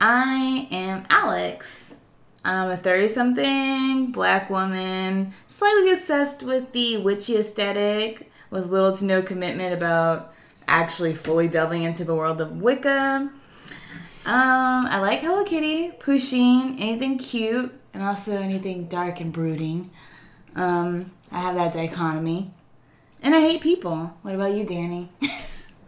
I am Alex. I'm a 30 something black woman, slightly obsessed with the witchy aesthetic, with little to no commitment about actually fully delving into the world of Wicca. Um, I like Hello Kitty, Pusheen, anything cute, and also anything dark and brooding. Um, I have that dichotomy. And I hate people. What about you, Danny?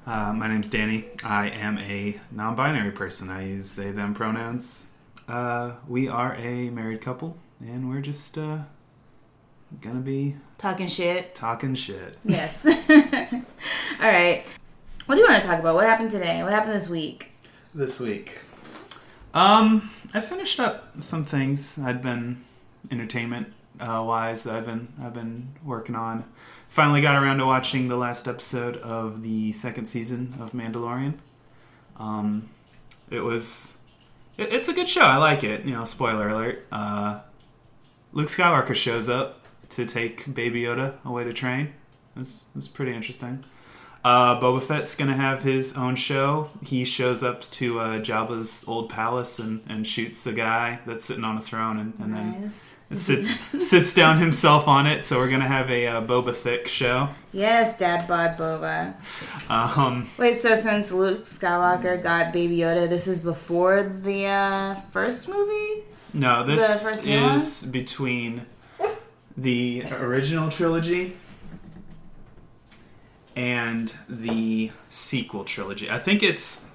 Uh, my name's Danny. I am a non binary person. I use they, them pronouns. Uh, we are a married couple, and we're just uh, gonna be Talking shit. talking shit. Yes. All right. What do you want to talk about? What happened today? What happened this week? This week. Um, I finished up some things I'd been entertainment uh, wise that I've been I've been working on. Finally got around to watching the last episode of the second season of Mandalorian. Um, it was it, it's a good show. I like it. You know, spoiler alert. Uh, Luke Skywalker shows up to take Baby Yoda away to train. It's it's pretty interesting. Uh, Boba Fett's gonna have his own show. He shows up to uh, Jabba's old palace and, and shoots a guy that's sitting on a throne, and, and then sits sits down himself on it. So we're gonna have a uh, Boba Thick show. Yes, Dad bod Boba. Um, Wait, so since Luke Skywalker got Baby Yoda, this is before the uh, first movie? no, this The one? is between the original trilogy and the sequel trilogy. I think it's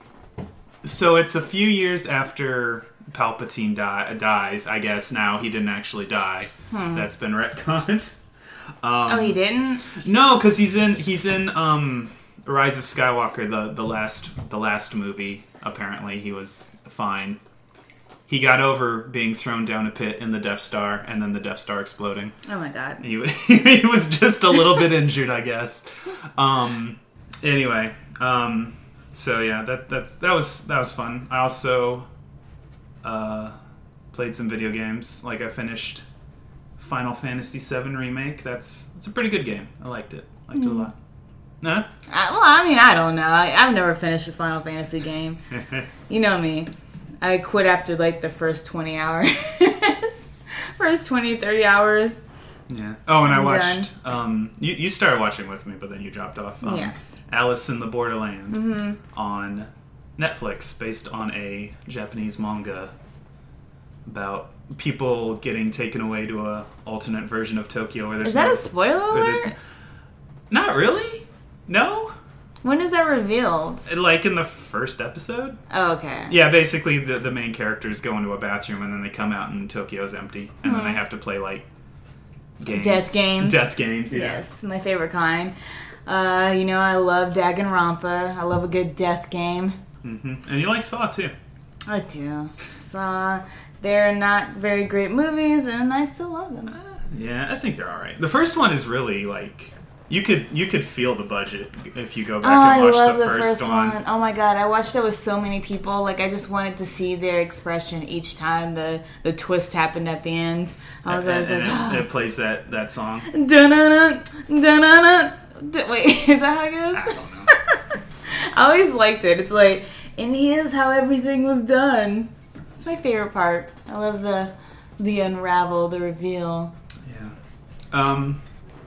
so it's a few years after Palpatine die, dies. I guess now he didn't actually die. That's been retconned. Um, oh, he didn't? No, because he's in he's in um, Rise of Skywalker, the the last the last movie. Apparently, he was fine. He got over being thrown down a pit in the Death Star, and then the Death Star exploding. Oh my god. He he was just a little bit injured, I guess. Um, anyway, um, so yeah, that that's that was that was fun. I also uh, played some video games. Like I finished Final Fantasy VII remake. That's it's a pretty good game. I liked it. Liked it a lot. Nah. I, well, I mean, I don't know. I, I've never finished a Final Fantasy game. You know me. I quit after like the first 20 hours. first 20, 30 hours. yeah. Oh, and I I'm watched. Um, you you started watching with me, but then you dropped off. Um, Yes. Alice in the Borderland on Netflix, based on a Japanese manga about people getting taken away to a alternate version of Tokyo. Where there's Is that no- a spoiler where there's- alert? Not really. No. When is that revealed? Like in the first episode. Oh, okay. Yeah, basically the the main characters go into a bathroom and then they come out and Tokyo's empty, and then they have to play like games, Death games. death games. Yeah. Yes, my favorite kind. Uh, you know, I love Danganronpa. I love a good death game. hmm And you like Saw too. I do. Saw. they're not very great movies, and I still love them. Yeah, I think they're all right. The first one is really like you could you could feel the budget if you go back Oh, and watch love the the first, first one. one. Oh my god, I watched it with so many people. Like I just wanted to see their expression each time the the twist happened at the end. I was, I was and, like, and it, it plays that that song. dun-dun-dun, dun-dun-dun. Wait, is that how it goes? I don't know. I always liked it. It's like, and here's how everything was done. It's my favorite part. I love the the unravel, the reveal. Yeah. Um,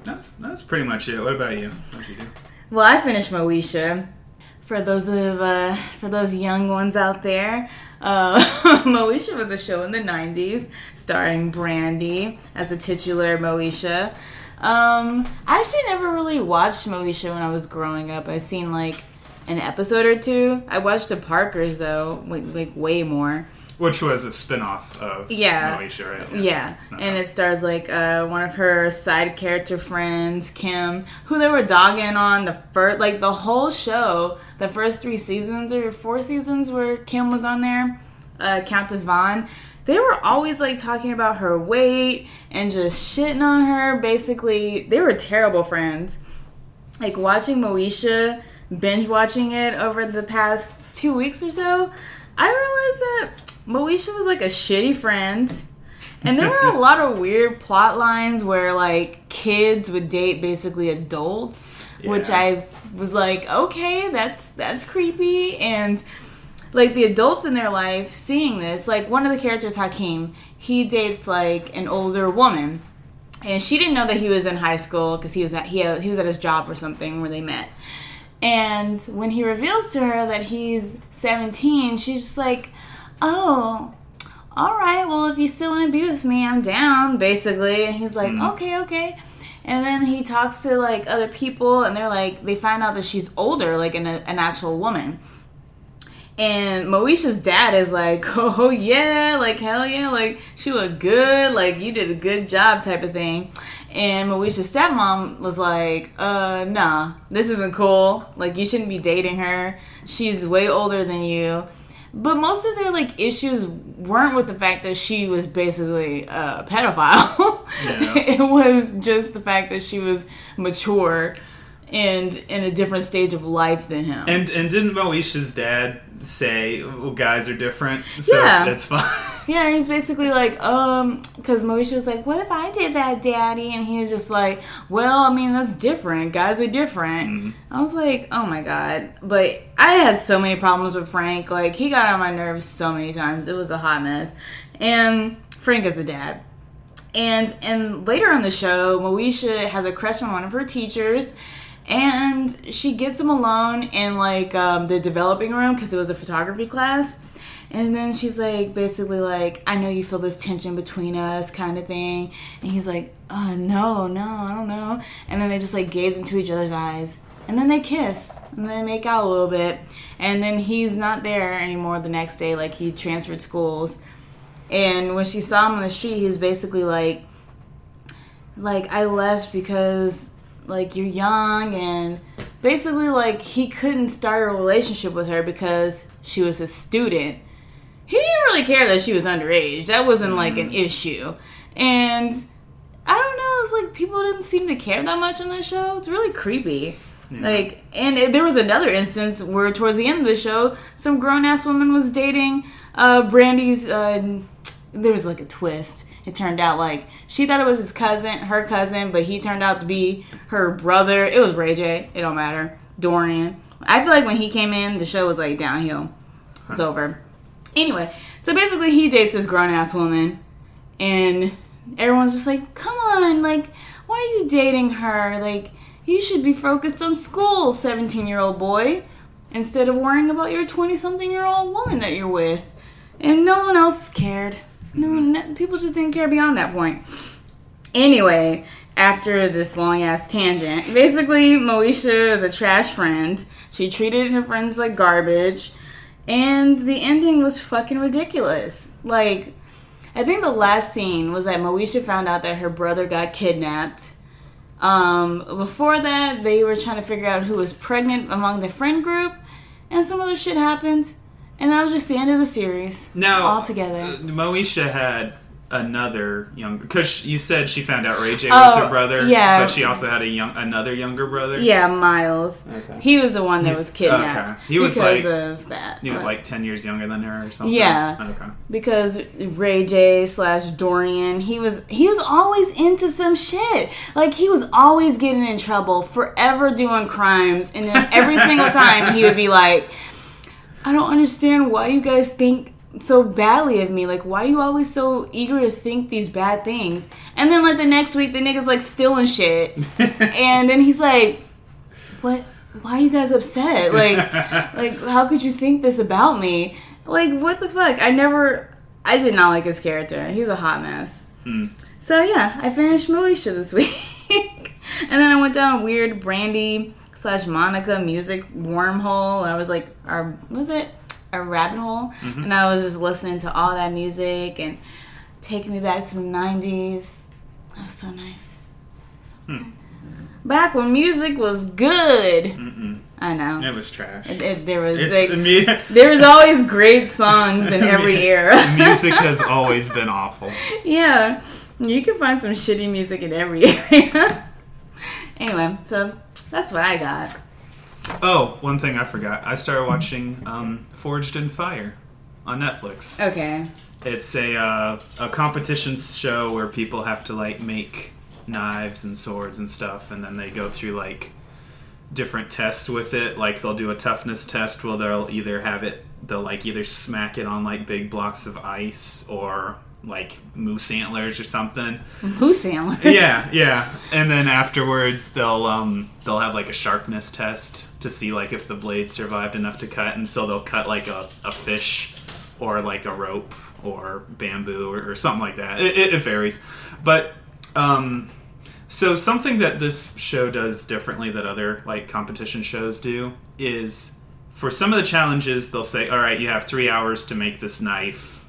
that's that's pretty much it. What about you? What'd you do? Well, I finished Moesha. For those of uh, for those young ones out there, uh, Moesha was a show in the '90s starring Brandy as a titular Moesha. Um, I actually never really watched Moesha when I was growing up. I've seen like an episode or two. I watched the Parkers though, like, like way more. Which was a spin-off of Yeah. Moesha, right? Yeah, Uh-huh. and it stars like uh, one of her side character friends, Kim, who they were dogging on the first, like the whole show, the first three seasons or four seasons where Kim was on there, uh, Countess Vaughn. They were always like talking about her weight and just shitting on her. Basically, they were terrible friends. Like watching Moesha, binge watching it over the past two weeks or so, I realized that Moesha was like a shitty friend. And there were a lot of weird plot lines where like kids would date basically adults. which I was like, okay, that's that's creepy and like the adults in their life seeing this, like one of the characters, Hakeem, he dates like an older woman, and she didn't know that he was in high school because he was at he, he was at his job or something where they met. And when he reveals to her that he's 17, she's just like, "Oh, all right. Well, if you still want to be with me, I'm down." Basically, and he's like, "Okay, okay." And then he talks to like other people, and they're like, they find out that she's older, like an, an actual woman. And Moesha's dad is like, oh yeah, like hell yeah, like she looked good, like you did a good job, type of thing. And Moesha's stepmom was like, uh, nah, this isn't cool. Like you shouldn't be dating her. She's way older than you. But most of their like issues weren't with the fact that she was basically a pedophile. Yeah. it was just the fact that she was mature and in a different stage of life than him. And and didn't Moesha's dad say well, guys are different, so Yeah. it's, it's fine. Yeah, he's basically like, um, because Moesha was like, what if I did that, daddy? And he was just like, well, I mean, that's different. Guys are different. I was like, oh my God. But I had so many problems with Frank. Like, he got on my nerves so many times. It was a hot mess. And Frank is a dad. And and later on the show, Moesha has a crush on one of her teachers, and she gets him alone in like um, the developing room because it was a photography class. And then she's like, basically like, I know you feel this tension between us, kind of thing. And he's like, uh, no, no, I don't know. And then they just like gaze into each other's eyes, and then they kiss, and they make out a little bit. And then he's not there anymore the next day, like he transferred schools. And when she saw him on the street, he's basically like, like I left because like you're young and basically like he couldn't start a relationship with her because she was a student. He didn't really care that she was underage. That wasn't like an issue. And I don't know, it's like people didn't seem to care that much on the show. It's really creepy. Like, and it, there was another instance where towards the end of the show, some grown ass woman was dating uh, Brandy's. Uh, there was like a twist. It turned out like she thought it was his cousin, her cousin, but he turned out to be her brother. It was Ray J. It don't matter. Dorian. I feel like when he came in, the show was like downhill. It's over. Anyway, so basically, he dates this grown ass woman, and everyone's just like, "Come on, like, why are you dating her? Like, you should be focused on school, seventeen-year-old boy, instead of worrying about your twenty-something-year-old woman that you're with." And no one else cared. No, one, people just didn't care beyond that point. Anyway, after this long ass tangent, basically, Moesha is a trash friend. She treated her friends like garbage, and the ending was fucking ridiculous. Like, I think the last scene was that Moesha found out that her brother got kidnapped. Um, before that, they were trying to figure out who was pregnant among the friend group, and some other shit happened, and that was just the end of the series. Now, altogether. uh, Moesha had another young because you said she found out Ray J was Oh, her brother. yeah. but she also had a young another younger brother. Yeah, Miles. Okay. He was the one that He's- was kidnapped okay. He was because like- of that. he was But- like ten years younger than her or something. Yeah. Okay. because Ray J slash Dorian, he was he was always into some shit. Like he was always getting in trouble, forever doing crimes, and then every single time he would be like, "I don't understand why you guys think." So badly of me, like why are you always so eager to think these bad things? And then like the next week, the nigga's like stealing shit, and then he's like, "What? Why are you guys upset? Like, like how could you think this about me? Like, what the fuck? I never, I did not like his character. He was a hot mess. Hmm. So yeah, I finished Moesha this week, and then I went down a weird Brandy slash Monica music wormhole. I was like, or was it a rabbit hole? Mm-hmm. And I was just listening to all that music and taking me back to the '90s. That was so nice. So hmm. good. Back when music was good. Mm-mm. I know. It was trash. It- it- there was like, the there was always great songs in every era. music has always been awful. yeah, you can find some shitty music in every area. anyway, so that's what I got. Oh, one thing I forgot. I started watching um, Forged in Fire on Netflix. Okay. It's a uh, a competition show where people have to like make knives and swords and stuff, and then they go through like different tests with it. Like they'll do a toughness test where they'll either have it, they'll like either smack it on like big blocks of ice or like moose antlers or something. Moose antlers. yeah, yeah. And then afterwards they'll um they'll have like a sharpness test to see like if the blade survived enough to cut and so they'll cut like a, a fish or like a rope or bamboo or, or something like that. It, it, it varies. But um so something that this show does differently that other like competition shows do is for some of the challenges they'll say, "All right, you have 3 hours to make this knife.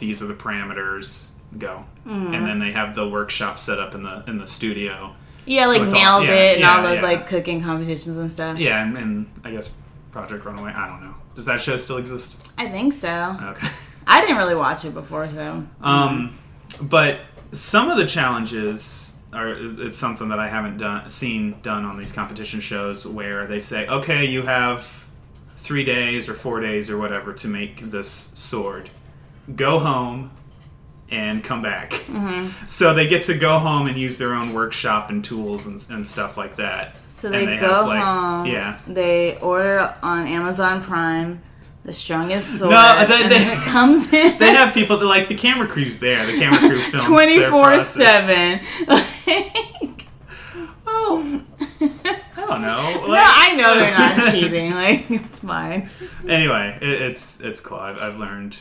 These are the parameters. Go." And then they have the workshop set up in the in the studio. Yeah, like With all- nailed yeah, it and all those yeah. like cooking competitions and stuff. Yeah, and, and I guess Project Runaway. I don't know. Does that show still exist? I think so. Okay. I didn't really watch it before, so Um, but some of the challenges are is something that I haven't done seen done on these competition shows where they say, okay, you have three days or four days or whatever to make this sword. Go home and come back. So they get to go home and use their own workshop and tools and, and stuff like that. so they, they go like- home. yeah. They order on Amazon Prime the strongest sword, No, they- they- it comes in. They have people that like the camera crew's there. The camera crew films twenty four seven. Oh, I don't know. No, I know they're not cheating. Like it's fine. anyway, it, it's it's cool. I've, I've learned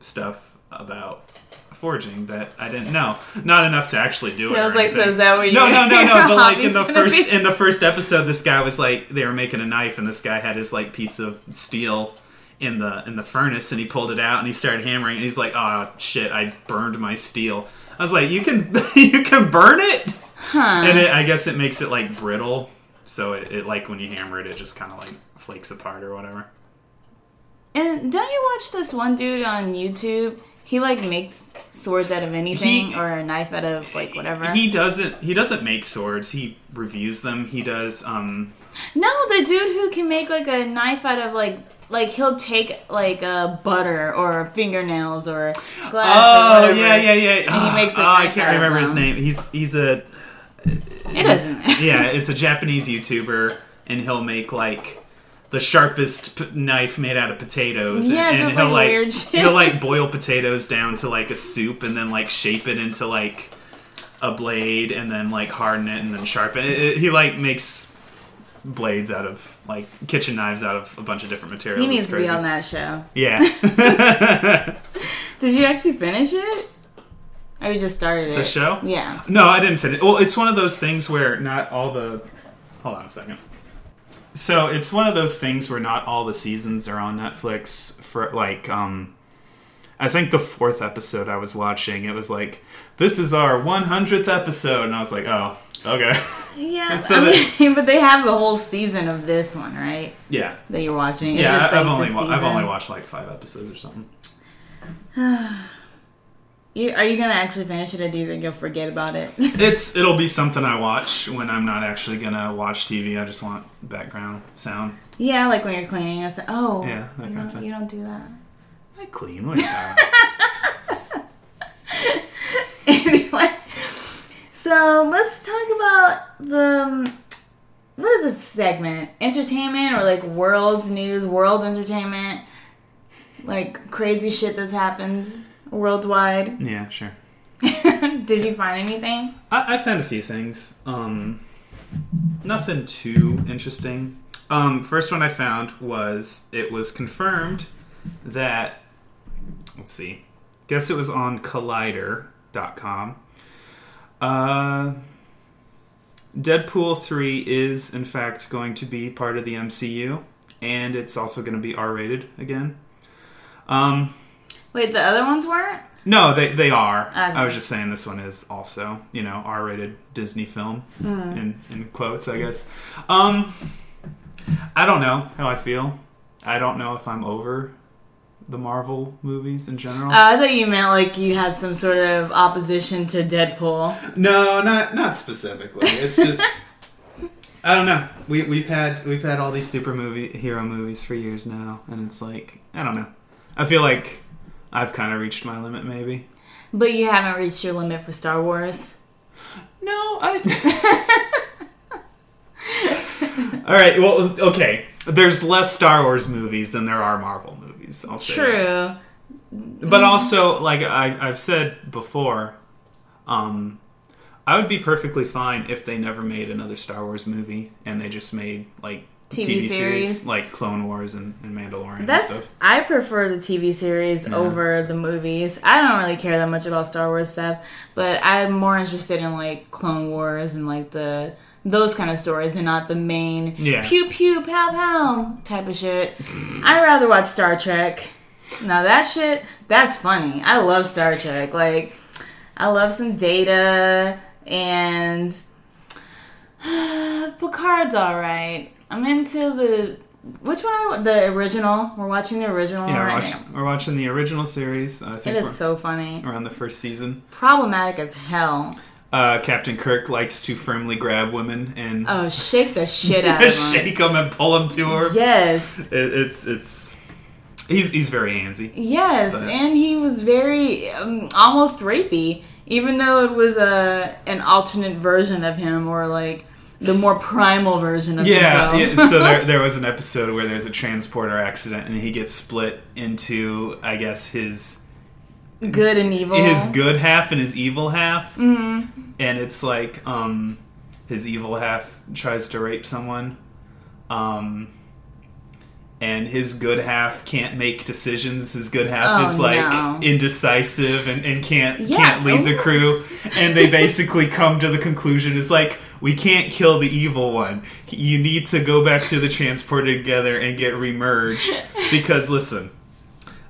stuff about forging that I didn't know. Not enough to actually do it. I was like, so is that what you? no, no, no, no. But like in the first be? in the first episode, this guy was like they were making a knife, and this guy had his like piece of steel in the in the furnace, and he pulled it out and he started hammering, and he's like, oh shit, I burned my steel. I was like, you can you can burn it, Huh. and it, I guess it makes it like brittle. So it, it like when you hammer it, it just kind of like flakes apart or whatever. And don't you watch this one dude on YouTube? He like makes swords out of anything He- or a knife out of like whatever. He doesn't. He doesn't make swords. He reviews them. He does. Um. no, the dude who can make like a knife out of like like he'll take like a butter or fingernails or glass. or Oh whatever. yeah, yeah, yeah. And he makes a oh, I can't remember his name. He's he's a. It doesn't. yeah, it's a Japanese YouTuber, and he'll make like the sharpest p- knife made out of potatoes. Yeah, and, just, and he'll like, weird shit. he'll like boil potatoes down to like a soup, and then like shape it into like a blade, and then like harden it, and then sharpen it. It- He like makes blades out of like kitchen knives out of a bunch of different materials. He needs to be on that show. Yeah, Did you actually finish it? Or you just started it? the show. Yeah. No, I didn't finish. It. Well, it's one of those things where not all the. Hold on a second. So it's one of those things where not all the seasons are on Netflix. For like, um, I think the fourth episode I was watching, it was like, "This is our 100th episode," and I was like, "Oh, okay, Yeah, So mean, but they have the whole season of this one, right? yeah, That you're watching. It's yeah." just, I, I've only wa- I've only watched like five episodes or something. You, are you gonna actually finish it, or do you think you'll forget about it? It's it'll be something I watch when I'm not actually gonna watch TV. I just want background sound. yeah, like when you're cleaning. I say, "Oh, Yeah, you, don't, you don't do that." I clean. What are you talking? anyway, so let's talk about the um, what is this segment? Entertainment or like world news, world entertainment, like crazy shit that's happened worldwide. yeah, sure. Did you find anything? I, I found a few things. Um, nothing too interesting. Um, first one I found was it was confirmed that let's see, guess it was on Collider.com. Uh, Deadpool three is in fact going to be part of the MCU, and it's also going to be R rated again. Um, Wait, the other ones weren't. no, they they are. Okay. I was just saying this one is also, you know, R-rated Disney film in in quotes, I guess. Um I don't know how I feel. I don't know if I'm over the Marvel movies in general. Oh, I thought you meant like you had some sort of opposition to Deadpool. no, not not specifically. It's just I don't know. We we've had we've had all these super movie hero movies for years now and it's like, I don't know. I feel like I've kind of reached my limit maybe. But you haven't reached your limit for Star Wars. No, I. All right. Well, okay. There's less Star Wars movies than there are Marvel movies. I'll say that. True. But also, like I, I've said before, um, I would be perfectly fine if they never made another Star Wars movie and they just made like TV series. like Clone Wars and, and Mandalorian That's and stuff. I prefer the TV series over the movies. I don't really care that much about Star Wars stuff, but I'm more interested in like Clone Wars and like the those kind of stories and not the main Yeah. pew pew pow pow type of shit. I'd rather watch Star Trek. Now that shit, that's funny. I love Star Trek. Like I love some data and Picard's alright. I'm into the which one? Are we, the original. We're watching the original Yeah, we're, right watch, now. we're watching the original series. I think is we're so funny. around the first season. Problematic as hell. Uh, Captain Kirk likes to firmly grab women and Oh, shake the shit out of him. shake them and pull them to her. Yes. It, it's it's he's he's very handsy. Yes, But- and he was very um, almost rapey, even though it was a an alternate version of him, or like the more primal version of Yeah, himself. yeah, so there, there was an episode where there's a transporter accident and he gets split into, I guess, his good and evil. his good half and his evil half, Mm-hmm. and it's like um, his evil half tries to rape someone, um, and his good half can't make decisions. His good half Oh, is like no. indecisive and, and can't Yeah, can't lead the oh. crew, and they basically come to the conclusion is like. We can't kill the evil one. You need to go back to the transporter together and get remerged. Because listen,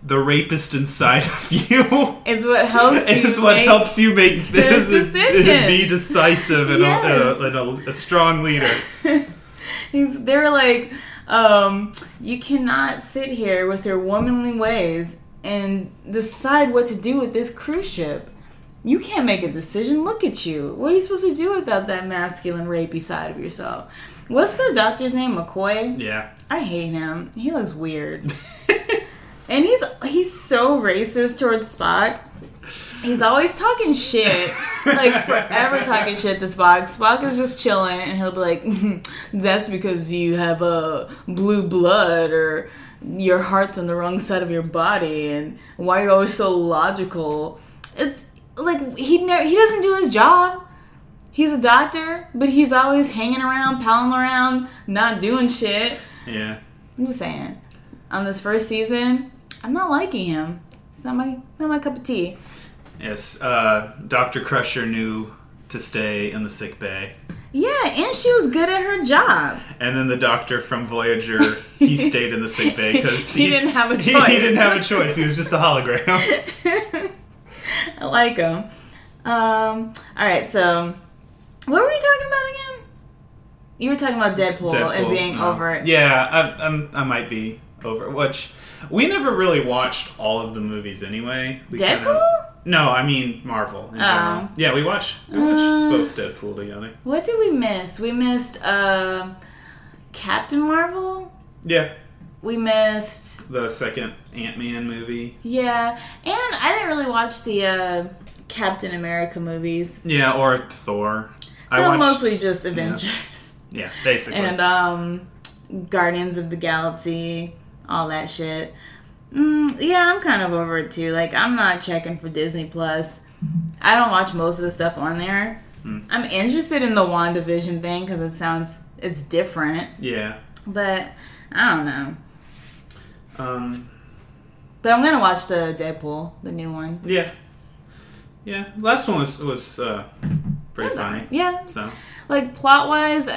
the rapist inside of you is what helps you is what make- helps you make this, decisions. be decisive and, Yes. a, and a, and a, a strong leader. He's, they're like, um, you cannot sit here with your womanly ways and decide what to do with this cruise ship. You can't make a decision. Look at you. What are you supposed to do without that masculine, rapey side of yourself? What's the doctor's name? McCoy? Yeah. I hate him. He looks weird. and he's he's so racist towards Spock. He's always talking shit, like forever talking shit to Spock. Spock is just chilling, and he'll be like, "That's because you have a blue blood, or your heart's on the wrong side of your body, and why are you always so logical?" It's like he never he doesn't do his job. He's a doctor, but he's always hanging around, palling around, not doing shit. Yeah. I'm just saying. On this first season, I'm not liking him. It's not my not my cup of tea. Yes. Uh, Dr. Crusher knew to stay in the sick bay. Yeah, and she was good at her job. And then the doctor from Voyager, he stayed in the sick bay because He didn't have a he- choice. He, didn't have a choice. He was just a hologram. I like them. Um, all right, so what were we talking about again? You were talking about Deadpool, and being Oh. over it. Yeah, I, I'm, I might be over. it, Which we never really watched all of the movies anyway. We Deadpool? kinda- no, I mean Marvel. In general. Oh. Yeah, we watched we watched Uh. both Deadpool together. What did we miss? We missed uh, Captain Marvel. Yeah, We missed the second Ant Man movie. yeah, and I didn't really watch the uh, Captain America movies. Yeah, or Thor. So mostly just Avengers. Yeah, basically. and um Guardians of the Galaxy, all that shit. Mm, yeah, I'm kind of over it too. Like, I'm not checking for Disney Plus. I don't watch most of the stuff on there. Hmm. I'm interested in the WandaVision thing because it sounds it's different, yeah. but I don't know. Um, But I'm gonna watch the Deadpool, the new one. yeah. Yeah. Last one was was uh, pretty That's funny. alright. Yeah, So like plot wise,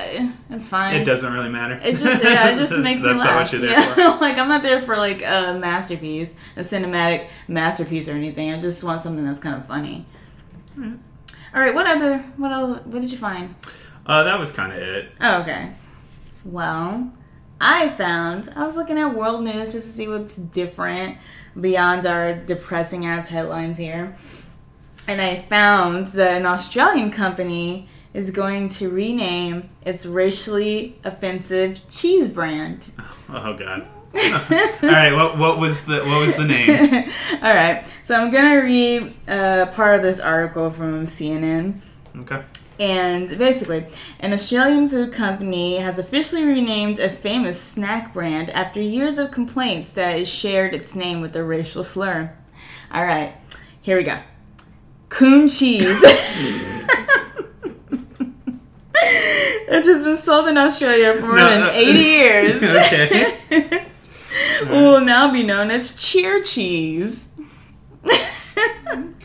it's fine. it doesn't really matter. It just yeah, it just That's- makes me that's laugh. not what you're there yeah. for. like I'm not there for like a masterpiece, a cinematic masterpiece or anything. I just want something that's kind of funny. Hmm. All right, what other what else, what did you find? Uh, that was kind of it. Oh, okay. Well, I found I was looking at world news just to see what's different beyond our depressing ass headlines here. And I found that an Australian company is going to rename its racially offensive cheese brand. Oh god. All right. What what was the what was the name? All right, so I'm gonna read uh, part of this article from CNN. Okay. And basically, an Australian food company has officially renamed a famous snack brand after years of complaints that it shared its name with a racial slur. All right, here we go. Coon cheese. Which has been sold in Australia for more No, than no. 80 years. okay. will now be known as cheer cheese.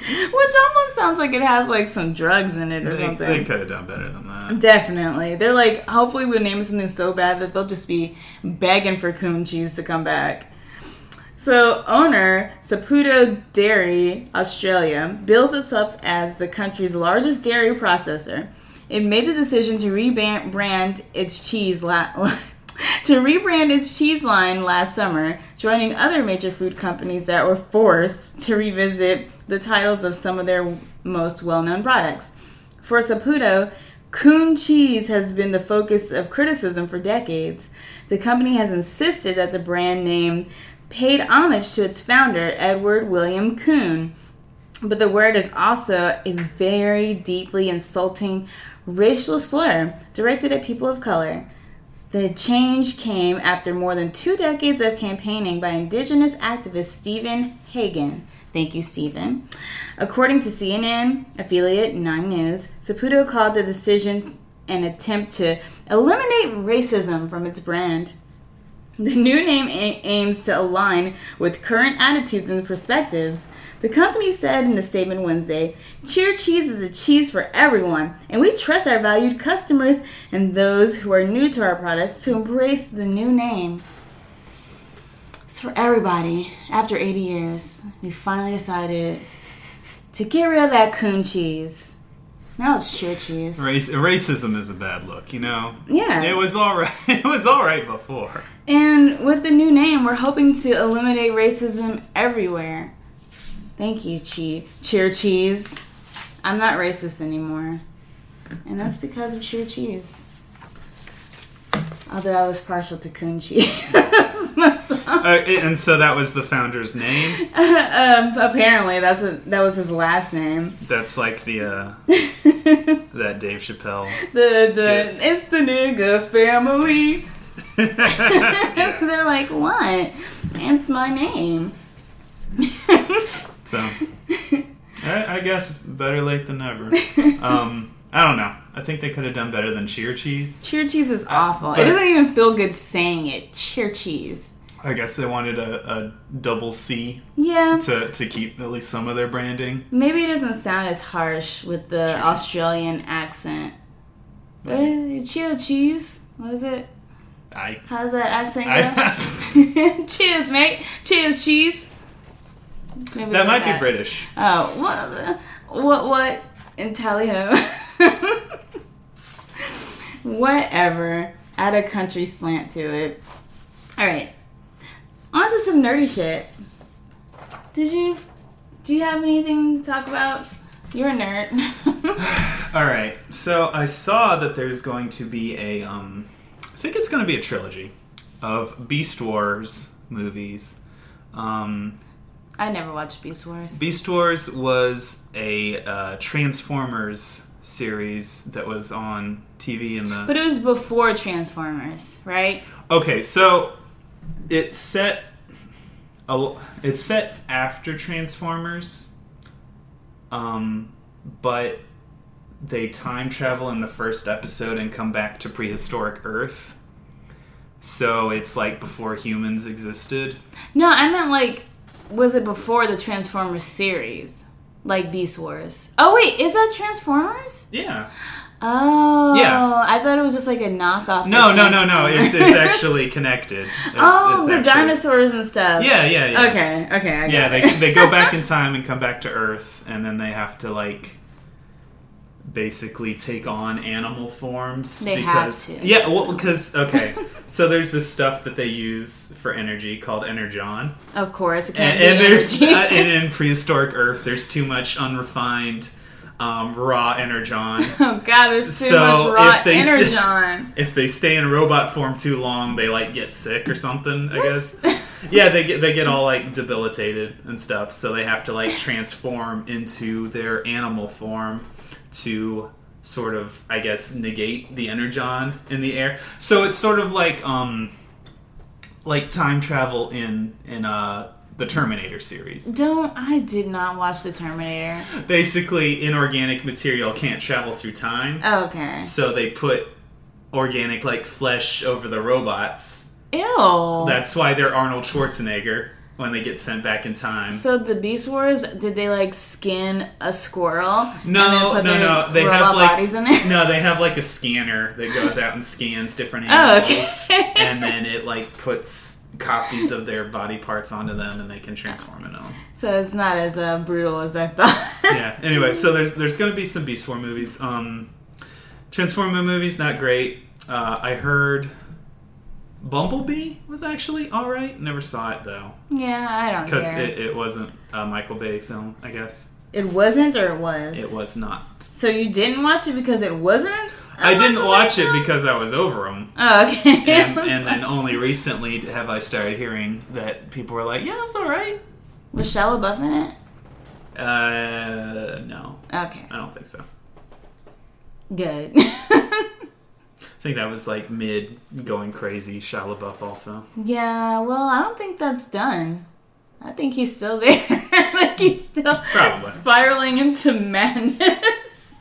Which almost sounds like it has like some drugs in it or They, something. they could have done better than that. Definitely. They're like, hopefully we'll name something so bad that they'll just be begging for coon cheese to come back. So, owner Saputo Dairy Australia builds itself as the country's largest dairy processor. It made the decision to rebrand its cheese la- to rebrand its cheese line last summer, joining other major food companies that were forced to revisit the titles of some of their most well-known products. For Saputo, Coon cheese has been the focus of criticism for decades. The company has insisted that the brand name paid homage to its founder, Edward William Coon. But the word is also a very deeply insulting racial slur directed at people of color. The change came after more than two decades of campaigning by indigenous activist Stephen Hagan. Thank you, Stephen. According to CNN affiliate Nine News, Saputo called the decision an attempt to eliminate racism from its brand. The new name a- aims to align with current attitudes and perspectives. The company said in a statement Wednesday Cheer Cheese is a cheese for everyone, and we trust our valued customers and those who are new to our products to embrace the new name. It's for everybody. After 80 years, we finally decided to get rid of that coon cheese. Now it's cheer cheese. Race, racism is a bad look, you know. Yeah. It was all right. It was all right before. And with the new name, we're hoping to eliminate racism everywhere. Thank you, Cheer Cheer Cheese. I'm not racist anymore. And that's because of Cheer Cheese. Although I was partial to coon cheese. Uh, and so that was the founder's name. um, apparently, that's what that was his last name. That's like the uh, that Dave Chappelle. The the it's the nigga family. They're like, what? It's my name. So I, I guess better late than never. Um, I don't know. I think they could have done better than cheer cheese. Cheer cheese is awful. but- it doesn't even feel good saying it. Cheer cheese. I guess they wanted a, a double C Yeah. to, to keep at least some of their branding. Maybe it doesn't sound as harsh with the Australian accent. Uh, cheer cheese. What is it? I, How does that accent I? Cheers, mate. Cheers, cheese. Maybe that might be British. Oh, what? What? What? In tally. Whatever. Add a country slant to it. All right. On to some nerdy shit. Did you? Do you have anything to talk about? You're a nerd. All right. So I saw that there's going to be a um, I think it's going to be a trilogy of Beast Wars movies. Um, I never watched Beast Wars. Beast Wars was a uh, Transformers series that was on TV in the. But it was before Transformers, right? Okay, so it's set. a- It's set after Transformers, um, but they time travel in the first episode and come back to prehistoric Earth. So it's like before humans existed. No, I meant like, was it before the Transformers series? Like Beast Wars. Oh, wait, is that Transformers? Yeah. Oh. Yeah. I thought it was just like a knockoff. of No, no, no, no. It's it's actually connected. It's, oh, it's the actually- dinosaurs and stuff. Yeah, yeah, yeah. Okay, okay, I Yeah, it. they they go back in time and come back to Earth, and then they have to like basically take on animal forms. They have because, to. Yeah, well, because okay, so there's this stuff that they use for energy called energon, Of course, and, and there's uh, and in prehistoric Earth, there's too much unrefined um, raw energon. oh god, there's too So, much raw if they energon. if they stay in robot form too long, they like get sick or something. I guess. Yeah, they get they get all like debilitated and stuff, so they have to like transform into their animal form to sort of, I guess, negate the energon in the air. So it's sort of like um, like time travel in in uh the Terminator series. Don't I did not watch the Terminator. Basically, inorganic material can't travel through time, Okay. so they put organic like flesh over the robots. Ew. That's why they're Arnold Schwarzenegger when they get sent back in time. so the Beast Wars, did they like skin a squirrel? and No, then put no, no. They have like bodies in there. no, they have like a scanner that goes out and scans different animals, Oh, okay. and then it like puts copies of their body parts onto them, and they can transform into them. So it's not as uh, brutal as I thought. yeah. Anyway, so there's there's gonna be some Beast War movies. Um, Transformer movies not great. Uh, I heard Bumblebee was actually all right. Never saw it though yeah, I don't because it, it wasn't a Michael Bay film. I guess It wasn't, or it was. it was not. So you didn't watch it because it wasn't. I didn't watch it because I was over them. Oh, okay. and, and then only recently have I started hearing that people were like, "Yeah, it was all right." was Shia LaBeouf in it? Uh, no, Okay, I don't think so. good. I think that was like mid going crazy Shia LaBeouf also. yeah, well, I don't think that's done. I think he's still there. like he's still Probably. spiraling into madness.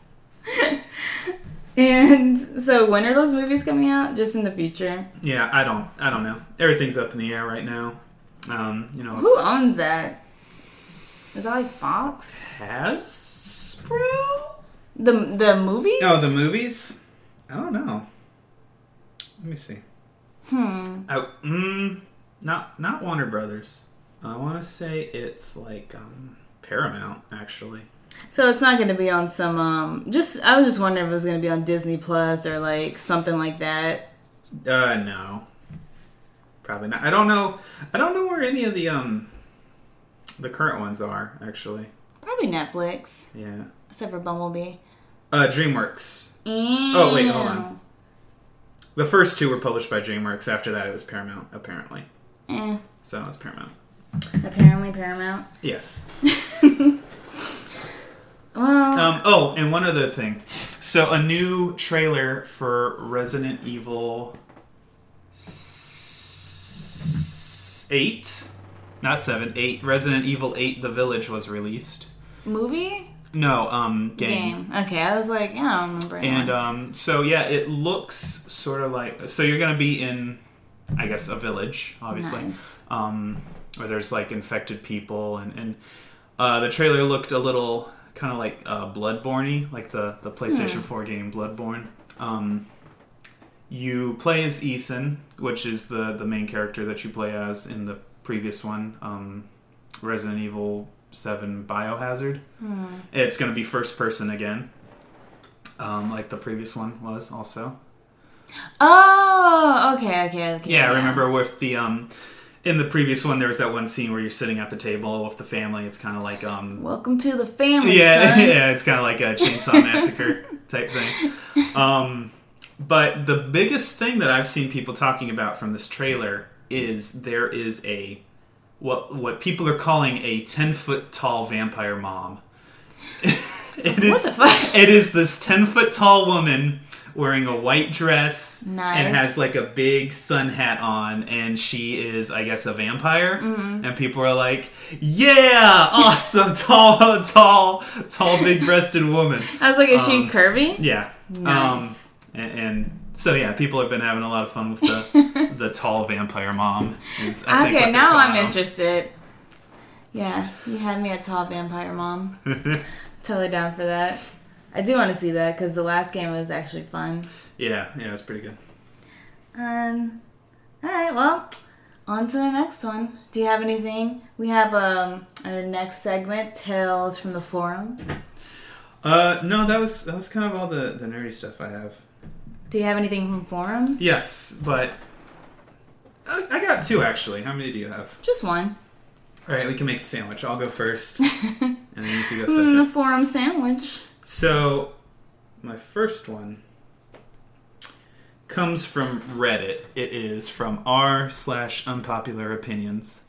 and so, when are those movies coming out? Just in the future? Yeah, I don't, I don't know. Everything's up in the air right now. Um, you know, Who owns that? Is that like Fox? Hasbro. The the movies? Oh, the movies. I don't know. Let me see. Hmm. Oh, mm, not not Warner Brothers. I want to say it's like um, Paramount actually. So it's not going to be on some. um Just I was just wondering if it was going to be on Disney Plus or like something like that. Uh, no, probably not. I don't know. I don't know where any of the um the current ones are actually. Probably Netflix, Yeah. except for Bumblebee. Uh, DreamWorks. Oh wait, hold on. The first two were published by DreamWorks. After that, it was Paramount apparently. Eh, So it's Paramount. apparently Paramount. Yes. Well, Um, oh, and one other thing. So a new trailer for Resident Evil s- eight, not seven, eight. Resident Evil Eight: The Village was released. movie No, um, game. game. Okay, I was like, yeah, I don't remember. And um, so yeah, it looks sort of like so you're gonna be in, I guess, a village, obviously, Nice. um, where there's like infected people, and and uh, the trailer looked a little kind of like uh, Bloodborne, like the the PlayStation 4 game Bloodborne. Um, you play as Ethan, which is the the main character that you play as in the previous one, um, Resident Evil Seven Biohazard. Hmm. It's going to be first person again, um, like the previous one was also. Oh, okay, okay, okay. Yeah, I remember with the um, in the previous one there was that one scene where you're sitting at the table with the family. It's kind of like um, Welcome to the family. yeah, son. yeah, it's kind of like a Chainsaw Massacre type thing. Um, but the biggest thing that I've seen people talking about from this trailer is there is a what what people are calling a ten foot tall vampire mom. it is the fuck? it is this ten foot tall woman wearing a white dress Nice. and has like a big sun hat on and she is i guess a vampire Mm-hmm. and people are like yeah awesome tall tall tall big breasted woman I was like, is she Um, curvy? yeah Nice. um and, and so yeah people have been having a lot of fun with the the tall vampire mom is, okay, now I'm interested. Yeah, you had me a tall vampire mom. totally down for that. I do want to see that because the last game was actually fun. yeah yeah it was pretty good Um, all right, well, on to the next one. Do you have anything? We have um our next segment, Tales from the Forum. uh no that was that was kind of all the the nerdy stuff i have Do you have anything from forums? yes but I, I got two actually how many do you have Just one. All right, we can make a sandwich. I'll go first, and then you can go Mm, the forum sandwich. So, my first one comes from Reddit. It is from r slash unpopular opinions.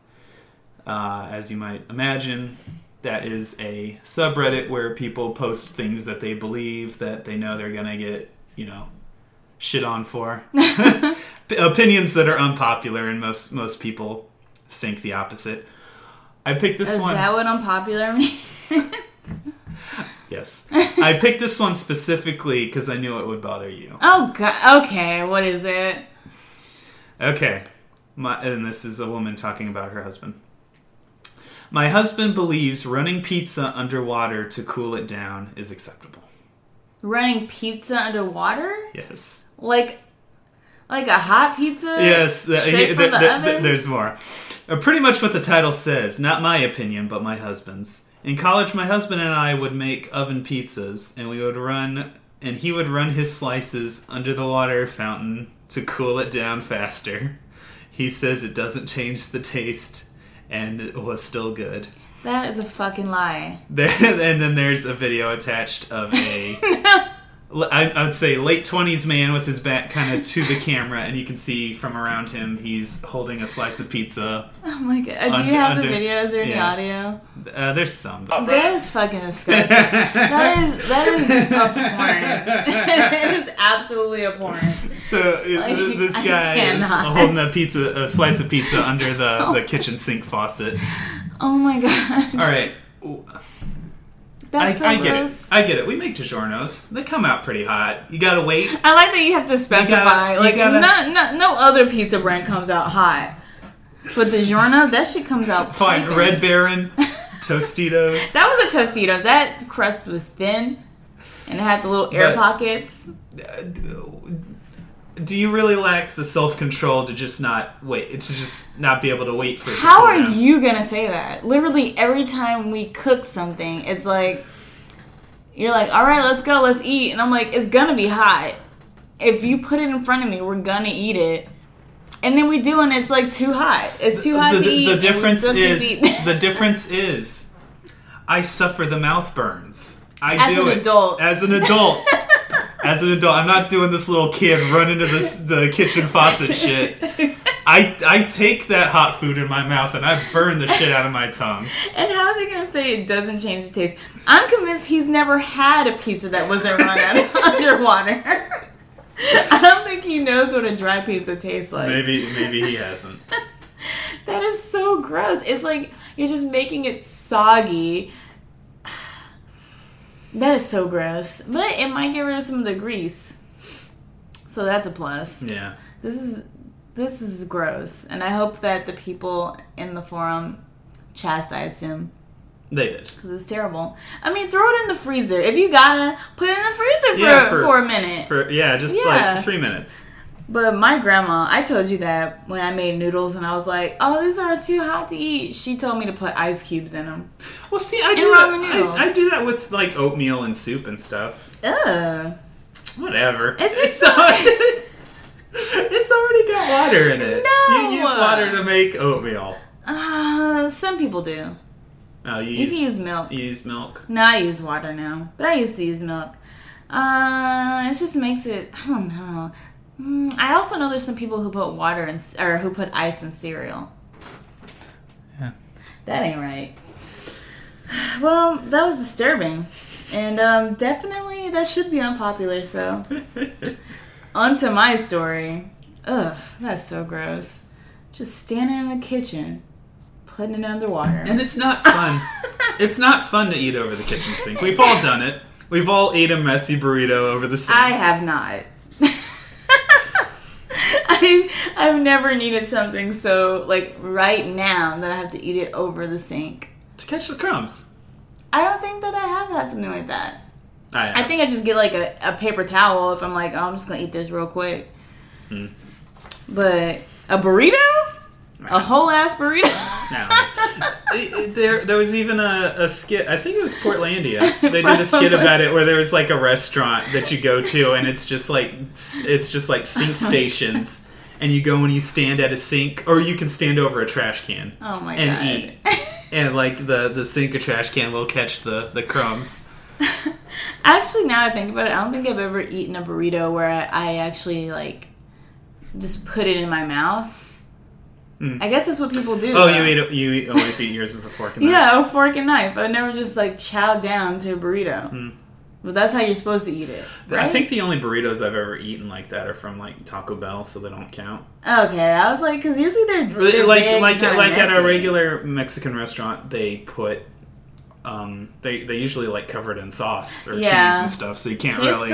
Uh, as you might imagine, that is a subreddit where people post things that they believe that they know they're gonna get, you know, shit on for. Opinions that are unpopular, and most most people think the opposite. I picked this Is one. that what unpopular means? Yes, I picked this one specifically because I knew it would bother you. oh god. Okay, what is it? Okay. My, and this is a woman talking about her husband. My husband believes running pizza underwater to cool it down is acceptable. Running pizza underwater? Yes. Like, like a hot pizza? Yes. th- Straight he- the th- oven? there's more. Uh, pretty much what the title says. Not my opinion, but my husband's. In college, my husband and I would make oven pizzas, and we would run, and he would run his slices under the water fountain to cool it down faster. He says it doesn't change the taste, and it was still good. That is a fucking lie. There, and then there's a video attached of a, I, I would say late twenties man with his back kind of to the camera, and you can see from around him he's holding a slice of pizza. Oh my god. Do Under- you have under- the videos or yeah. the audio? Uh, there's some. but- That is fucking disgusting. that is that is abhorrent. it is absolutely abhorrent. So uh, Like, this guy is holding a pizza, a slice of pizza under the, the kitchen sink faucet. Oh my god. All right, That's I, so I get gross. it. I get it. We make DiGiorno's. They come out pretty hot. You gotta wait. I like that you have to specify. you like, gotta- no, no, no other pizza brand comes out hot. But DiGiorno, that shit comes out Fine, piping. Red Baron, Tostitos. That was a Tostitos. That crust was thin, and it had the little air But- pockets. Uh, Do you really lack the self control to just not wait? To just not be able to wait for it How are down? you gonna say that? Literally every time we cook something, it's like you're like, "All right, let's go, let's eat," and I'm like, "It's gonna be hot. If you put it in front of me, we're gonna eat it." And then we do, and it's like too hot. It's too hot the, to eat. the difference is the difference is I suffer the mouth burns. I As do an it adult. as an adult. as an adult, I'm not doing this little kid run into this the kitchen faucet shit. I I take that hot food in my mouth and I burn the shit out of my tongue. And how is he gonna say it doesn't change the taste? I'm convinced he's never had a pizza that wasn't run out of underwater. I don't think he knows what a dry pizza tastes like. Maybe maybe he hasn't. That is so gross. It's like you're just making it soggy. That is so gross. But it might get rid of some of the grease. So that's a plus. Yeah. This is this is gross. And I hope that the people in the forum chastised him. They did. Because it's terrible. I mean, throw it in the freezer. If you gotta, put it in the freezer for, Yeah, for, for- a minute. For yeah, just Yeah. like three minutes. But my grandma, I told you that when I made noodles and I was like, oh, these are too hot to eat. She told me to put ice cubes in them. Well, see, I do that. I, I do that with like oatmeal and soup and stuff. Ugh. Whatever. It's- it's already, it's already got water in it. No. You use water to make oatmeal. Uh, some people do. Oh, you You use, can use milk. you use milk. No, I use water now. But I used to use milk. Uh, it just makes it, I don't know. Mm, I also know there's some people who put water in, or who put ice in cereal. Yeah. That ain't right. Well, that was disturbing. And um, definitely that should be unpopular, so. On to my story. Ugh, that's so gross. Just standing in the kitchen, putting it underwater. And it's not fun. it's not fun to eat over the kitchen sink. We've all done it. We've all ate a messy burrito over the sink. I have not. I, I've never needed something so, like, right now that I have to eat it over the sink. to catch the crumbs. I don't think that I have had something like that. I, I think I just get like a, a paper towel if I'm like, oh, I'm just gonna eat this real quick. Hmm. But a burrito, a whole ass burrito. No. It- it- there, there was even a, a skit. I think it was Portlandia. They did a skit about it where there was like a restaurant that you go to, and it's just like it's just like sink stations, and you go and you stand at a sink, or you can stand over a trash can oh my and god. eat, and like the the sink or trash can will catch the the crumbs. Actually, now I think about it, I don't think I've ever eaten a burrito where I, I actually like just put it in my mouth. Mm. I guess that's what people do. Oh, though. you eat you always eat yours with a fork and knife. Yeah, a fork and knife. I never just like chow down to a burrito. Mm. But that's how you're supposed to eat it. I think the only burritos I've ever eaten like that are from like Taco Bell, so they don't count. Okay, I was like, because usually they're, they're like big, like like at a regular Mexican restaurant, they put um they they usually like cover it in sauce or Yeah. cheese and stuff, so you can't really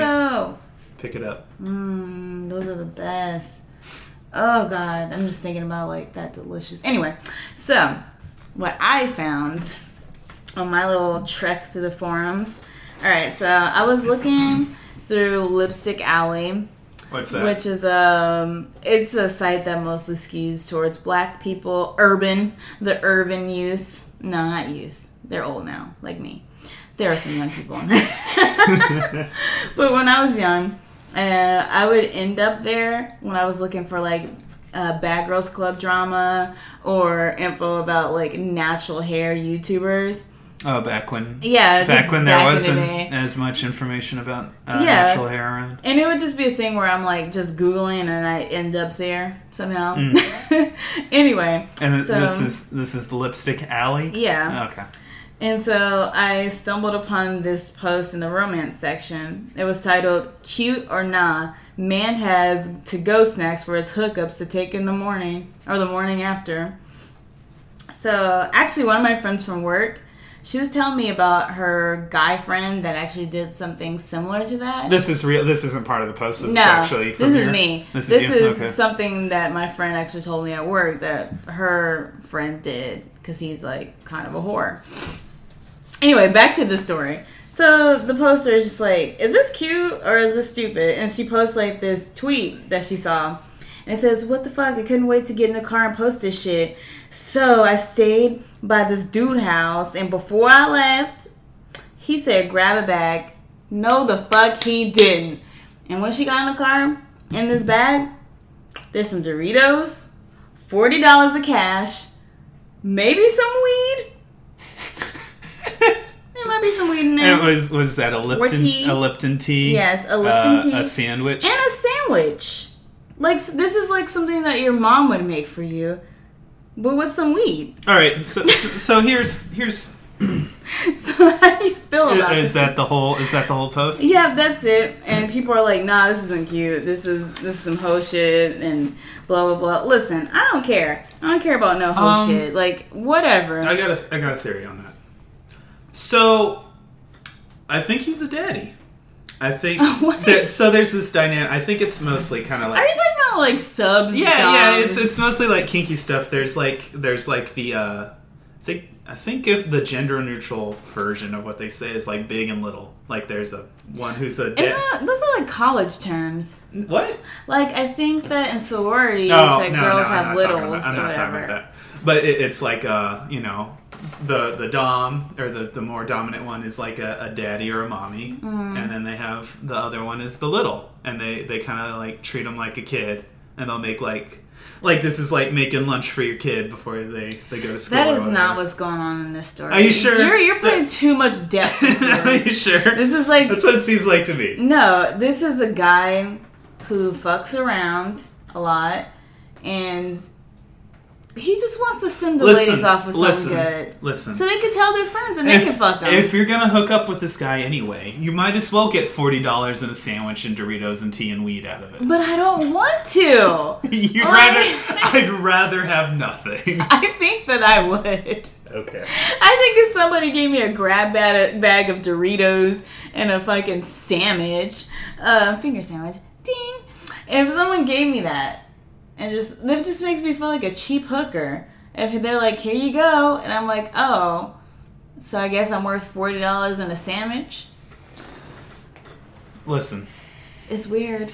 pick it up. Mmm, those are the best. Oh god, I'm just thinking about like that delicious. Anyway, so what I found on my little trek through the forums. All right, so I was looking through Lipstick Alley, What's that? which is um, it's a site that mostly skews towards black people, urban, the urban youth. No, not youth. They're old now, like me. There are some young people in there. but when I was young, uh, I would end up there when I was looking for like uh, Bad Girls Club drama or info about like natural hair YouTubers. oh, back when Yeah, back when there back wasn't day. as much information about uh, Yeah. natural hair around. And it would just be a thing where I'm like just Googling and I end up there somehow. anyway, And th- So- this is this is the lipstick alley. yeah. Okay. And so I stumbled upon this post in the romance section. It was titled Cute or Nah, Man Has to Go Snacks for His Hookups to Take in the Morning or the morning after. So actually, one of my friends from work, she was telling me about her guy friend that actually did something similar to that. This is real. This isn't part of the post. This no, is actually from this is here? me. This, This, is, is, okay. something that my friend actually told me at work that her friend did because he's like kind of a whore. Anyway, back to the story. So the poster is just like, is this cute or is this stupid? And she posts like this tweet that she saw. And it says, What the fuck? I couldn't wait to get in the car and post this shit. So I stayed by this dude house and before I left, he said, grab a bag. No, the fuck he didn't. And when she got in the car, in this bag, there's some Doritos, $40 of cash, maybe some weed. Be some weed in there. And it was was that a Lipton tea. a Lipton tea? Yes, a Lipton uh, tea. A sandwich. and a sandwich. Like this is like something that your mom would make for you, but with some weed. All right. So, so, so here's here's So how do you feel about is this? that the whole is that the whole post? Yeah, that's it. And people are like, "Nah, this isn't cute. This is this is some hoe shit." And blah blah blah. Listen, I don't care. I don't care about no hoe Um, shit. Like whatever. I got a I got a theory on that. So, I think he's a daddy. I think that so there's this dynamic. I think it's mostly kind of like. are you talking about like subs? yeah yeah. It's it's mostly like kinky stuff. There's like there's like the uh, I think I think if the gender neutral version of what they say is like big and little. Like there's a one who's a Isn't that, those are like college terms. What? Like I think that in sororities, that no, girls no, I'm have talking littles about, I'm or not talking about that. But it, it's like uh, you know, the the dom or the the more dominant one is like a, a daddy or a mommy, Mm. and then they have the other one is the little, and they they kind of like treat them like a kid, and they'll make like like this is like making lunch for your kid before they they go to school. That is not what's going on in this story. Are you sure? You're you're putting too much depth into Are you sure? This is like That's what it seems like to me. No, this is a guy who fucks around a lot and he just wants to send the Listen, ladies off with listen, something good. listen. So they can tell their friends and they can fuck them. if you're gonna hook up with this guy anyway, you might as well get forty dollars in a sandwich and Doritos and tea and weed out of it. but I don't want to. You'd rather, I'd rather have nothing. I think that I would. Okay. I think if somebody gave me a grab bag, bag of Doritos and a fucking sandwich, uh, finger sandwich, ding. If someone gave me that, and just that just makes me feel like a cheap hooker. If they're like, "Here you go," and I'm like, "Oh," so I guess I'm worth forty dollars in a sandwich. Listen, It's weird,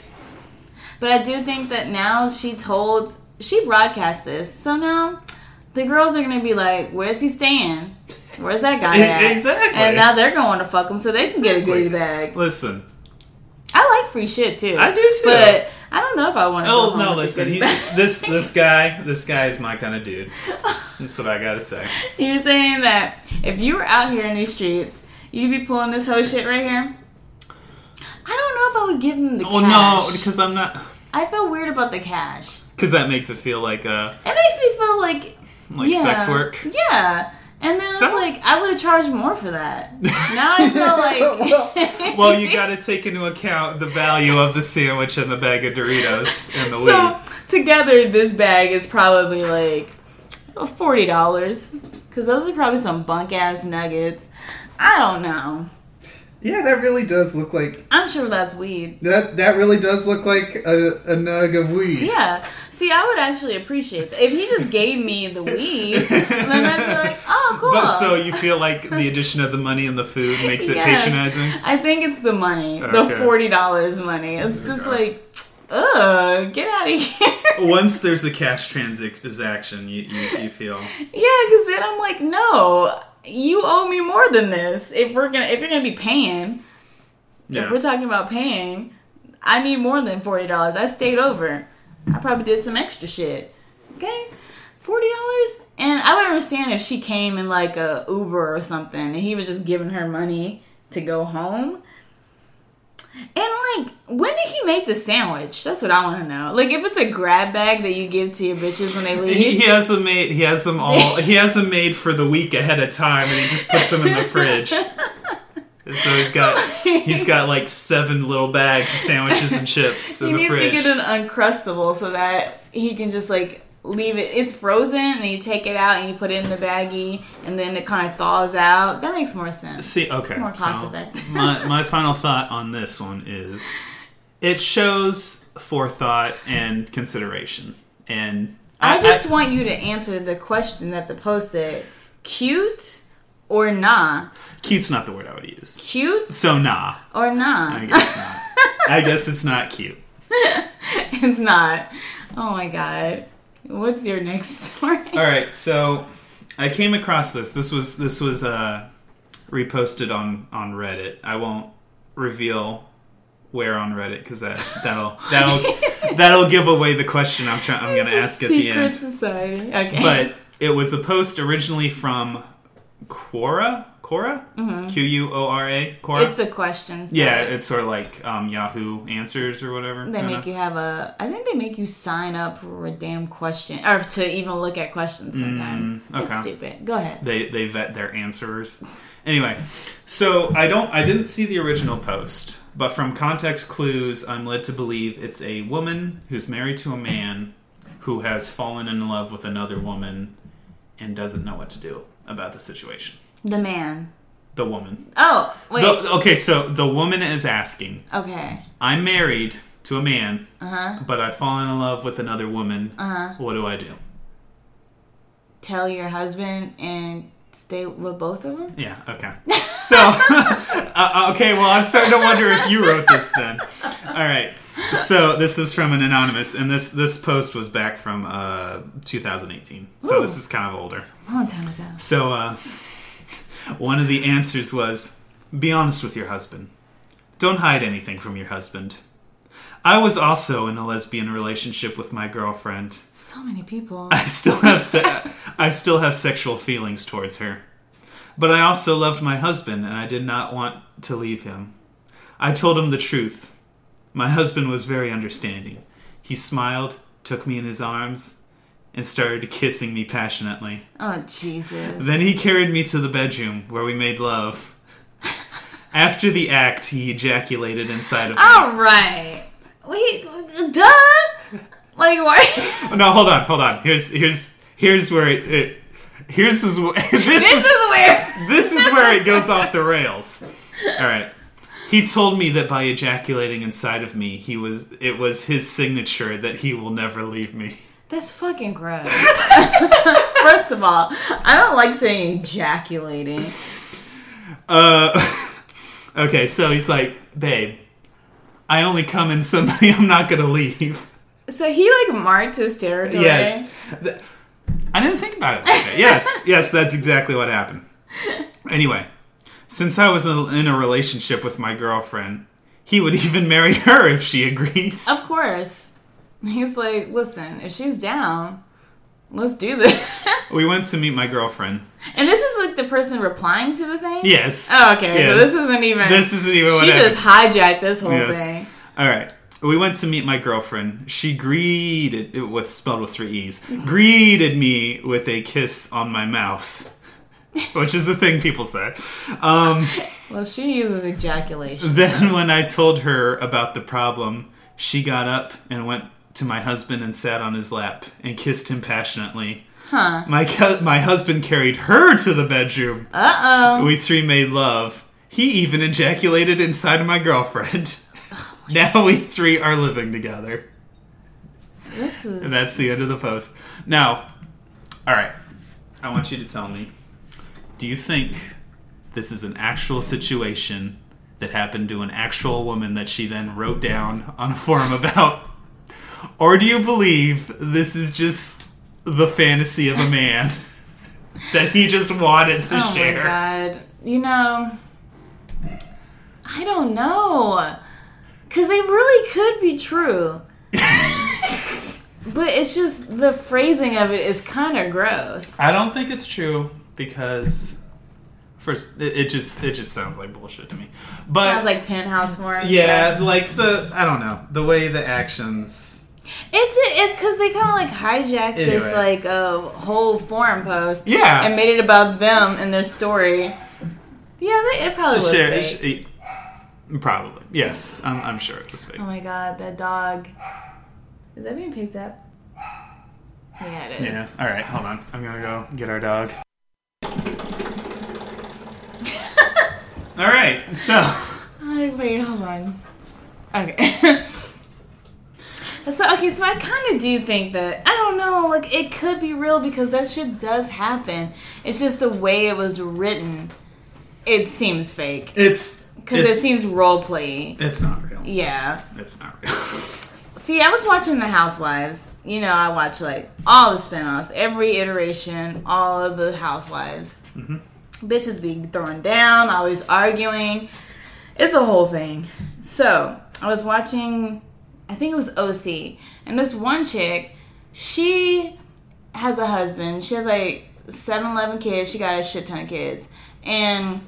but I do think that now she told she broadcast this, so now the girls are gonna be like, "Where's he staying? Where's that guy at?" Exactly. And now they're going to fuck him, so they can get a goodie bag. listen. I like free shit too. I do, too. But I don't know if I want to. Oh no, listen. He, this this guy, this guy is my kind of dude. That's what I gotta say. You're saying that if you were out here in these streets, you'd be pulling this whole shit right here. I don't know if I would give him the Oh cash. no, because I'm not. I feel weird about the cash. Because that makes it feel like uh, It makes me feel like like yeah, sex work. Yeah. And then So- it's like I would have charged more for that. Now I feel like Well, you got to take into account the value of the sandwich and the bag of Doritos and the So weed. together, this bag is probably like forty dollars because those are probably some bunk ass nuggets. I don't know. Yeah, that really does look like I'm sure that's weed. that. That really does look like a, a nug of weed. Yeah. See, I would actually appreciate that if he just gave me the weed. then I'd be like, oh, cool. But so you feel like the addition of the money and the food makes it Yes. patronizing? I think it's the money, Okay. the forty dollars money. It's just like, ugh, get out of here. Once there's a cash transaction, you, you, you feel. Yeah, because then I'm like, no, you owe me more than this. If we're gonna, if you're gonna be paying, if we're talking about paying, I need more than forty dollars. I stayed over. I probably did some extra shit. Okay, forty dollars, and I would understand if she came in like a Uber or something, and he was just giving her money to go home. And like, when did he make the sandwich? That's what I want to know. Like, if it's a grab bag that you give to your bitches when they leave, He, he has them made. He has them all. He has them made for the week ahead of time, and he just puts them in the fridge. So he's got he's got like seven little bags of sandwiches and chips in he the needs to get an uncrustable so that he can just like leave it. It's frozen, and you take it out and you put it in the baggie, and then it kind of thaws out. That makes more sense. See, okay. More cost so effective. my my final thought on this one is, it shows forethought and consideration, and I just want you to answer the question that the post said: cute or nah? cute's not the word I would use. Cute So nah, or nah? I guess not. I guess it's not cute. it's not. Oh my god. What's your next story? All right, so I came across this. This was this was uh, reposted on on Reddit. I won't reveal where on Reddit because that that'll that'll that'll give away the question I'm trying I'm gonna ask at the Secret end. society. Okay. But it was a post originally from Quora. Quora? Q U O R A. Quora. it's a question. so yeah, it's sort of like um, Yahoo Answers or whatever. They kinda. make you have a. I think they make you sign up for a damn question, or to even look at questions. Sometimes Mm, okay. it's stupid. Go ahead. they they vet their answers. Anyway, so I don't I didn't see the original post, but from context clues, I'm led to believe it's a woman who's married to a man who has fallen in love with another woman and doesn't know what to do about the situation. The man. The woman. Oh wait. The- okay, so the woman is asking, okay. "I'm married to a man, Uh huh. but I've fallen in love with another woman. Uh huh. What do I do?" Tell your husband and stay with both of them. Yeah, okay. So, uh, okay, well, I'm starting to wonder if you wrote this then. All right. So, this is from an anonymous, and this this post was back from uh, 2018. So, Ooh. this is kind of older. Long time ago. So, uh, one of the answers was be honest with your husband. Don't hide anything from your husband. I was also in a lesbian relationship with my girlfriend. So many people. I still have se- I still have sexual feelings towards her. But I also loved my husband and I did not want to leave him. I told him the truth. My husband was very understanding. He smiled, took me in his arms, and started kissing me passionately. Oh Jesus. Then he carried me to the bedroom where we made love. After the act, he ejaculated inside of me. All right. Wait. Duh. Like why? No, hold on, hold on. Here's here's here's where it, it here's is this, this is is weird. this is where it goes off the rails. All right. He told me that by ejaculating inside of me, he was it was his signature that he will never leave me. That's fucking gross. First of all, I don't like saying ejaculating. Uh Okay, so he's like, "Babe, I only come in somebody I'm not to leave." So he like marked his territory. Yes. I didn't think about it like that. Yes, yes, that's exactly what happened. Anyway, since I was in a relationship with my girlfriend, he would even marry her if she agrees. Of course. He's like, listen, if she's down, let's do this. We went to meet my girlfriend. and this is like the person replying to the thing? Yes. Oh, okay. So this isn't even. This isn't even She just hijacked this whole Yes. thing. All right. we went to meet my girlfriend. She greeted it with spelled with three e's. Greeted me with a kiss on my mouth, which is the thing people say. Um, Well, she uses ejaculation. then when I told her about the problem, she got up and went to my husband and sat on his lap and kissed him passionately. Huh. My cu- my husband carried her to the bedroom. Uh oh. We three made love. He even ejaculated inside of my girlfriend. now we three are living together. This is. And that's the end of the post. Now, all right. I want you to tell me do you think this is an actual situation that happened to an actual woman that she then wrote down on a forum about? Or do you believe this is just the fantasy of a man that he just wanted to Oh share? my god. You know, I don't know. Because it really could be true. but it's just the phrasing of it is kind of gross. I don't think it's true because first it, it just it just sounds like bullshit to me. But Sounds like Penthouse Forum. yeah, like the I don't know the way the actions. It's it's because they kind of like hijacked this like a whole forum post. Yeah. And made it about them and their story. Yeah, they, it probably was Share- fake. probably yes, I'm, I'm sure it was fake. Oh my god, that dog. Is that being picked up? Yeah, it is. Yeah. All right, hold on. I'm gonna go get our dog. All right, so wait, hold on. Okay. so okay, so I kind of do think that I don't know, like it could be real because that shit does happen. It's just the way it was written. It seems fake it's because it seems role play. it's not real. Yeah. It's not real. See, I was watching The Housewives. You know, I watch like all the spinoffs, every iteration, all of the Housewives. Mm-hmm. Bitches be thrown down, always arguing. It's a whole thing. So, I was watching, I think it was OC, and this one chick, she has a husband. She has like 7 11 kids. She got a shit ton of kids. And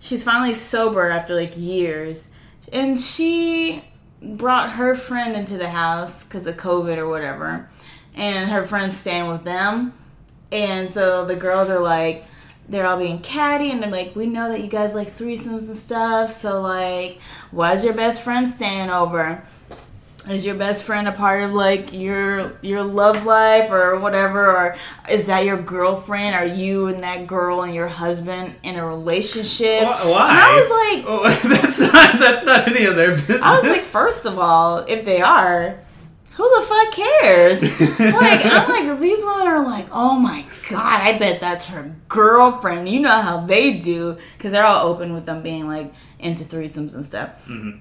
she's finally sober after like years. And she brought her friend into the house because of COVID or whatever. And her friend's staying with them. And so the girls are like, they're all being catty and they're like, we know that you guys like threesomes and stuff. So, like, why is your best friend staying over? Is your best friend a part of like your your love life or whatever, or is that your girlfriend? Are you and that girl and your husband in a relationship? Why? And I was like, oh, that's not that's not any of their business. I was like, first of all, if they are, who the fuck cares? like, I'm like, these women are like, oh my god, I bet that's her girlfriend. You know how they do, because they're all open with them being like into threesomes and stuff. Mm-hmm.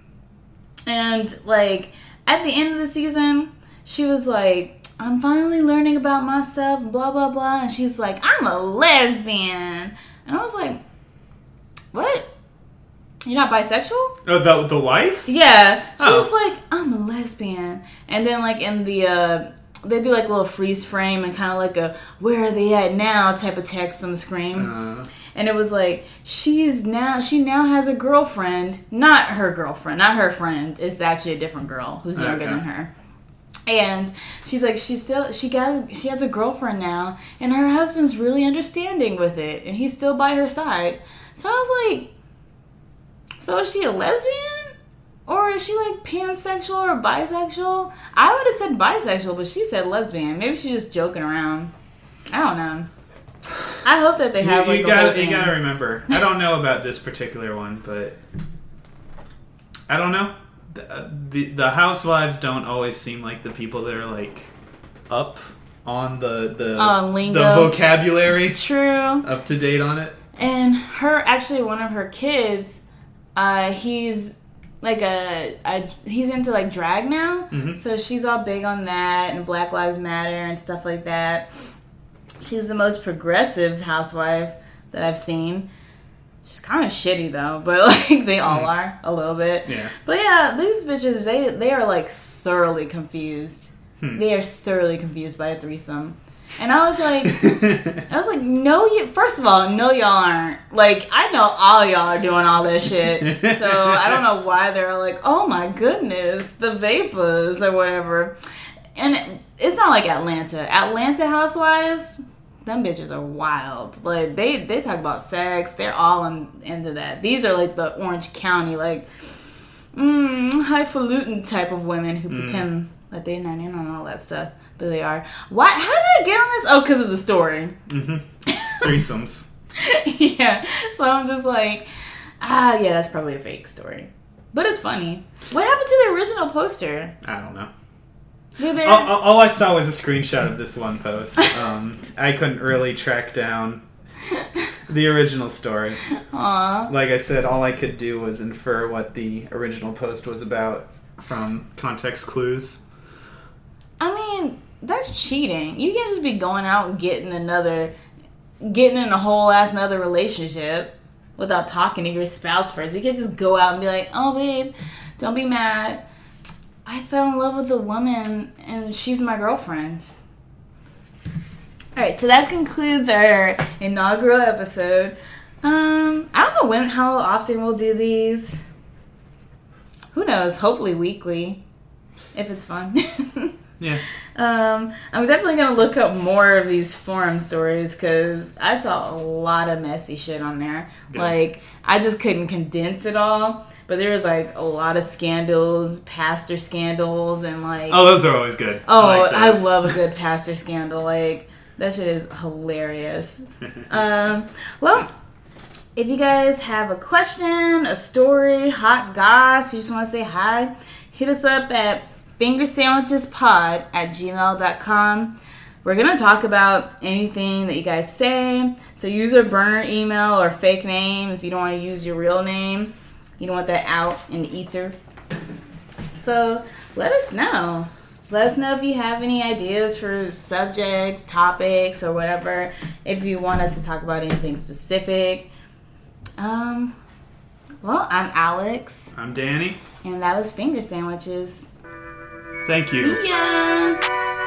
And like at the end of the season, she was like, I'm finally learning about myself, blah blah blah, and she's like, I'm a lesbian, and I was like, what? You're not bisexual? oh, the the wife. Yeah. She Oh. was like, I'm a lesbian. And then like in the uh they do like a little freeze frame and kind of like a where are they at now type of text on the screen. Uh, And it was like she's now she now has a girlfriend, not her girlfriend, not her friend. It's actually a different girl who's younger Okay. than her. And she's like she's still she got she has a girlfriend now and her husband's really understanding with it and he's still by her side. So I was like so is she a lesbian? Or is she like pansexual or bisexual? I would have said bisexual, but she said lesbian. Maybe she's just joking around. I don't know. I hope that they you, have like you a whole got you got to remember. I don't know about this particular one, but I don't know. The, uh, the the housewives don't always seem like the people that are like up on the the Uh, the vocabulary, True. up to date on it. And her, actually, one of her kids, uh, he's like a, a he's into like drag now. Mhm. So she's all big on that and Black Lives Matter and stuff like that. She's the most progressive housewife that I've seen. She's kind of shitty though, but like they all are a little bit. Yeah. But yeah, these bitches they they are like thoroughly confused. Hmm. They are thoroughly confused by a threesome. And I was like, I was like, no, you. First of all, no, y'all aren't. Like, I know all y'all are doing all this shit. So I don't know why they're like, oh my goodness, the vapors or whatever. And it's not like Atlanta. Atlanta Housewives, them bitches are wild. Like they they talk about sex. They're all in, into that. These are like the Orange County like mm, highfalutin type of women who pretend that they're not in on all that stuff, but they are. Why? How did I get on this? Oh, because of the story. Threesomes. yeah. So I'm just like, ah, yeah, that's probably a fake story, but it's funny. What happened to the original poster? I don't know. There? All, all- I saw was a screenshot of this one post. Um, I couldn't really track down the original story. Aw. Like I said, all I could do was infer what the original post was about from context clues. I mean, that's cheating. You can't just be going out and getting another, getting in a whole ass another relationship without talking to your spouse first. You can't just go out and be like, "Oh, babe, don't be mad. I fell in love with a woman and she's my girlfriend." All right, so that concludes our inaugural episode. Um, I don't know when, how often we'll do these. Who knows? Hopefully weekly, if it's fun. Yeah. Um, I'm definitely gonna look up more of these forum stories because I saw a lot of messy shit on there. Yeah. Like I just couldn't condense it all, but there was like a lot of scandals, pastor scandals, and like Oh, those are always good. oh, like I, love a good pastor scandal. Like that shit is hilarious. um, well. If you guys have a question, a story, hot goss, you just want to say hi, hit us up at fingersandwichespod at gmail.com. We're going to talk about anything that you guys say. So use our burner email or fake name if you don't want to use your real name. You don't want that out in the ether. So let us know. Let us know if you have any ideas for subjects, topics, or whatever. If you want us to talk about anything specific. Um, well, I'm Alex, I'm Danny. and that was Finger Sandwiches. Thank you. See ya.